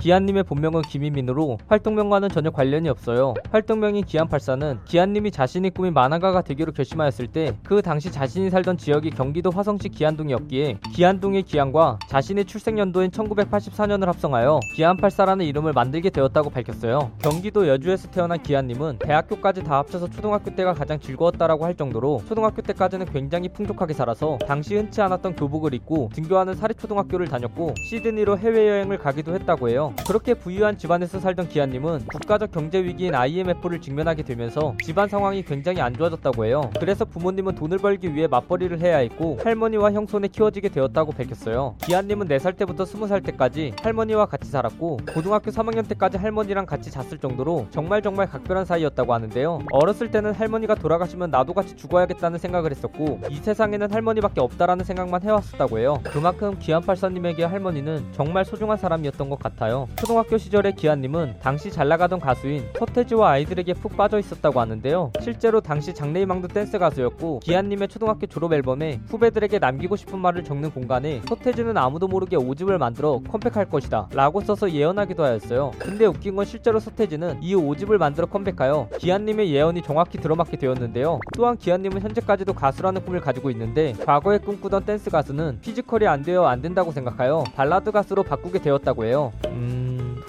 기한님의 본명은 김희민으로 활동명과는 전혀 관련이 없어요. 활동명인 기한84는 기한님이 자신이 꾸민 만화가가 되기로 결심하였을 때 그 당시 자신이 살던 지역이 경기도 화성시 기안동이었기에 기안동의 기안과 자신의 출생 연도인 1984년을 합성하여 기안84라는 이름을 만들게 되었다고 밝혔어요. 경기도 여주에서 태어난 기안님은 대학교까지 다 합쳐서 초등학교 때가 가장 즐거웠다라고 할 정도로 초등학교 때까지는 굉장히 풍족하게 살아서 당시 흔치 않았던 교복을 입고 등교하는 사립초등학교를 다녔고 시드니로 해외여행을 가기도 했다고 해요. 그렇게 부유한 집안에서 살던 기안님은 국가적 경제 위기인 IMF를 직면하게 되면서 집안 상황이 굉장히 안 좋아졌다고 해요. 그래서 부모님은 돈을 벌기 위해 맞벌이를 해야 했고 할머니와 형 손에 키워지게 되었다고 밝혔어요. 기안님은 4살 때부터 20살 때까지 할머니와 같이 살았고 고등학교 3학년 때까지 할머니랑 같이 잤을 정도로 정말 정말 각별한 사이였다고 하는데요. 어렸을 때는 할머니가 돌아가시면 나도 같이 죽어야겠다는 생각을 했었고 이 세상에는 할머니밖에 없다라는 생각만 해왔었다고 해요. 그만큼 기안84님에게 할머니는 정말 소중한 사람이었던 것 같아요. 초등학교 시절의 기안님은 당시 잘 나가던 가수인 서태지와 아이들에게 푹 빠져 있었다고 하는데요. 실제로 당시 장래희망도 댄스 가수였고 기안님의 초등학교 졸업 앨범에 후배들에게 남기고 싶은 말을 적는 공간에 서태지는 아무도 모르게 오집을 만들어 컴백할 것이다 라고 써서 예언하기도 하였어요. 근데 웃긴 건 실제로 서태지는 이 오집을 만들어 컴백하여 기안님의 예언이 정확히 들어맞게 되었는데요. 또한 기안님은 현재까지도 가수라는 꿈을 가지고 있는데 과거에 꿈꾸던 댄스 가수는 physical이 안 되어 안 된다고 생각하여 발라드 가수로 바꾸게 되었다고 해요. 음...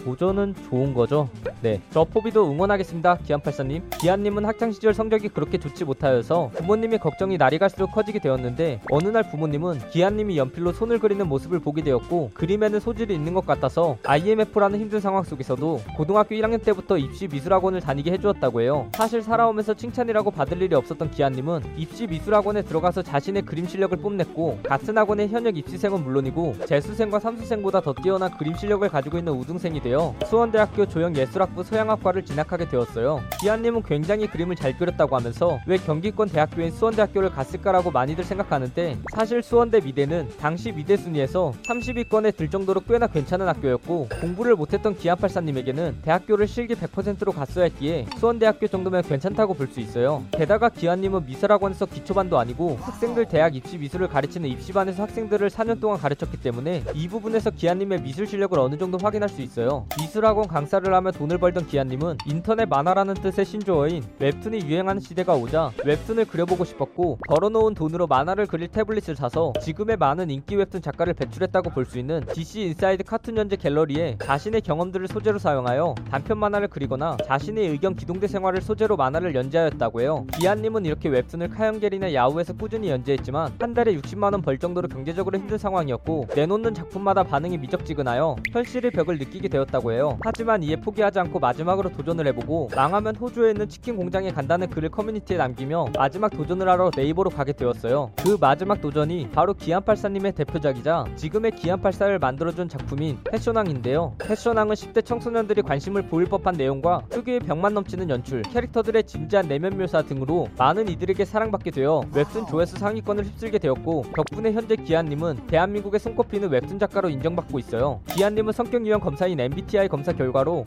도전은 좋은 거죠. 네, 저 포비도 응원하겠습니다. 기안팔사님. 기안님은 학창 시절 성적이 그렇게 좋지 못하여서 부모님의 걱정이 날이 갈수록 커지게 되었는데 어느 날 부모님은 기안님이 연필로 손을 그리는 모습을 보게 되었고 그림에는 소질이 있는 것 같아서 IMF라는 힘든 상황 속에서도 고등학교 1학년 때부터 입시 미술학원을 다니게 해주었다고 해요. 사실 살아오면서 칭찬이라고 받을 일이 없었던 기안님은 입시 미술학원에 들어가서 자신의 그림 실력을 뽐냈고 같은 학원의 현역 입시생은 물론이고 재수생과 삼수생보다 더 뛰어난 그림 실력을 가지고 있는 우등생이 되어 수원대학교 조형예술학 부 서양학과를 진학하게 되었어요. 기아님은 굉장히 그림을 잘 그렸다고 하면서 왜 경기권 대학교인 수원대학교를 갔을까라고 많이들 생각하는데 사실 수원대 미대는 당시 미대 순위에서 30위권에 들 정도로 꽤나 괜찮은 학교였고 공부를 못했던 기안팔사님에게는 대학교를 실기 100%로 갔어야 했기에 수원대학교 정도면 괜찮다고 볼 수 있어요. 게다가 기아님은 미술학원에서 기초반도 아니고 학생들 대학 입시 미술을 가르치는 입시반에서 학생들을 4년 동안 가르쳤기 때문에 이 부분에서 기아님의 미술 실력을 어느 정도 확인할 수 있어요. 미술학원 강사를 하며 돈을 벌던 기아님은 인터넷 만화라는 뜻의 신조어인 웹툰이 유행하는 시대가 오자 웹툰을 그려보고 싶었고 벌어놓은 돈으로 만화를 그릴 태블릿을 사서 지금의 많은 인기 웹툰 작가를 배출했다고 볼 수 있는 DC 인사이드 카툰 연재 갤러리에 자신의 경험들을 소재로 사용하여 단편 만화를 그리거나 자신의 의경 기동대 생활을 소재로 만화를 연재하였다고 해요. 기안님은 이렇게 웹툰을 카연갤이나 야후에서 꾸준히 연재했지만 한 달에 60만원 벌 정도로 경제적으로 힘든 상황이었고 내놓는 작품마다 반응이 미적지근하여 현실의 벽을 느끼게 되었다. 있었다고 해요. 하지만 이에 포기하지 않고 마지막으로 도전을 해보고 망하면 호주에 있는 치킨 공장에 간다는 글을 커뮤니티에 남기며 마지막 도전을 하러 네이버로 가게 되었어요. 그 마지막 도전이 바로 기안84님의 대표작이자 지금의 기안84를 만들어준 작품인 패션왕인데요. 패션왕은 10대 청소년들이 관심을 보일 법한 내용과 특유의 병맛 넘치는 연출, 캐릭터들의 진지한 내면 묘사 등으로 많은 이들에게 사랑받게 되어 웹툰 조회수 상위권을 휩쓸게 되었고 덕분에 현재 기안님은 대한민국의 손꼽히는 웹툰 작가로 인정받고 있어요. 기안님은 성격 유형 검사인 MB MBTI 검사 결과로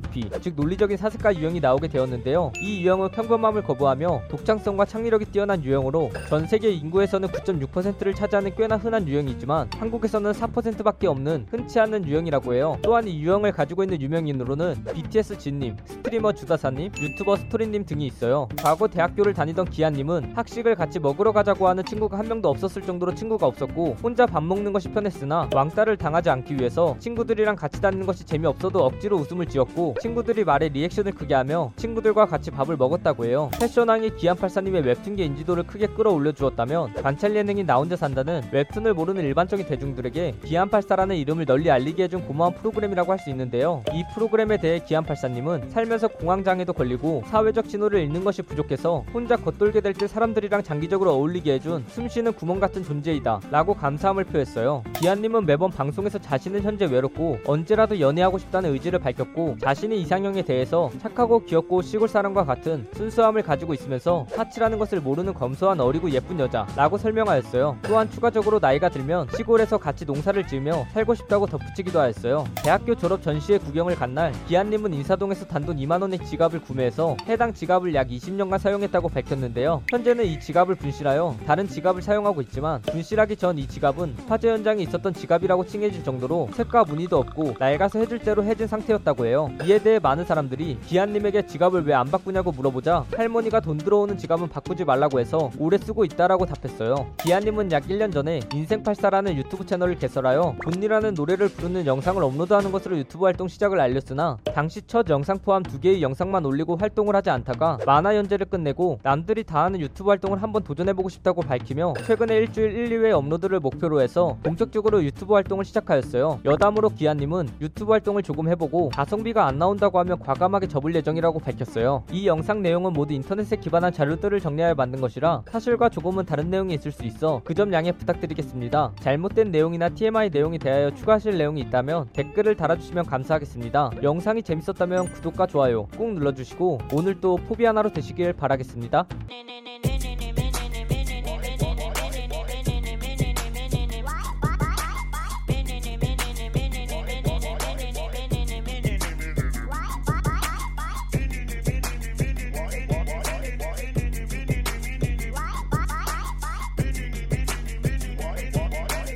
INTP, 즉 논리적인 사색가 유형이 나오게 되었는데요. 이 유형은 평범함을 거부하며 독창성과 창의력이 뛰어난 유형으로 전 세계 인구에서는 9.6%를 차지하는 꽤나 흔한 유형이지만 한국에서는 4%밖에 없는 흔치 않은 유형이라고 해요. 또한 이 유형을 가지고 있는 유명인으로는 BTS 진님, 스트리머 주다사님, 유튜버 스토리님 등이 있어요. 과거 대학교를 다니던 기안님은 학식을 같이 먹으러 가자고 하는 친구가 한 명도 없었을 정도로 친구가 없었고 혼자 밥 먹는 것이 편했으나 왕따를 당하지 않기 위해서 친구들이랑 같이 다니는 것이 재미없어도 억지로 웃음을 지었고 친구들이 말에 리액션을 크게 하며 친구들과 같이 밥을 먹었다고 해요. 패션왕이 기안84님의 웹툰계 인지도를 크게 끌어올려 주었다면 관찰 예능인 나 혼자 산다는 웹툰을 모르는 일반적인 대중들에게 기안84라는 이름을 널리 알리게 해준 고마운 프로그램이라고 할 수 있는데요. 이 프로그램에 대해 기안84님은 살면서 공황장애도 걸리고 사회적 진호를 잃는 것이 부족해서 혼자 겉돌게 될 때 사람들이랑 장기적으로 어울리게 해준 숨쉬는 구멍 같은 존재이다 라고 감사함을 표했어요. 기안님은 매번 방송에서 자신은 현재 외롭고 언제라도 연애 연애하고 싶다는 의지를 밝혔고 자신이 이상형에 대해서 착하고 귀엽고 시골 사람과 같은 순수함을 가지고 있으면서 사치라는 것을 모르는 검소한 어리고 예쁜 여자라고 설명하였어요. 또한 추가적으로 나이가 들면 시골에서 같이 농사를 지으며 살고 싶다고 덧붙이기도 하였어요. 대학교 졸업 전시회 구경을 간 날 기한님은 인사동에서 단돈 2만원의 지갑을 구매해서 해당 지갑을 약 20년간 사용했다고 밝혔는데요. 현재는 이 지갑을 분실하여 다른 지갑을 사용하고 있지만 분실하기 전 이 지갑은 화재 현장에 있었던 지갑이라고 칭해질 정도로 색과 무늬도 없고 낡아서 해줄 대로 해진 상태였다고 해요. 이에 대해 많은 사람들이 기한님에게 지갑을 왜 안 바꾸냐고 물어보자 할머니가 돈 들어오는 지갑은 바꾸지 말라고 해서 오래 쓰고 있다라고 답했어요. 기한님은 약 1년 전에 인생팔사라는 유튜브 채널을 개설하여 돈이라는 노래를 부르는 영상을 업로드하는 것으로 유튜브 활동 시작을 알렸으나 당시 첫 영상 포함 두 개의 영상만 올리고 활동을 하지 않다가 만화 연재를 끝내고 남들이 다 하는 유튜브 활동을 한번 도전해보고 싶다고 밝히며 최근에 일주일 1, 2회 업로드를 목표로 해서 본격적으로 유튜브 활동을 시작하였어요. 여담으로 기아님은 유튜브 활동을 조금 해보고 가성비가 안 나온다고 하면 과감하게 접을 예정이라고 밝혔어요. 이 영상 내용은 모두 인터넷에 기반한 자료들을 정리하여 만든 것이라 사실과 조금은 다른 내용이 있을 수 있어 그 점 양해 부탁드리겠습니다. 잘못된 내용이나 TMI 내용이 대하여 추가하실 내용이 있다면 댓글을 달아주시면 감사하겠습니다. 영상이 재밌었다면 구독과 좋아요 꾹 눌러주시고 오늘도 포비 하나로 되시길 바라겠습니다. 네네네네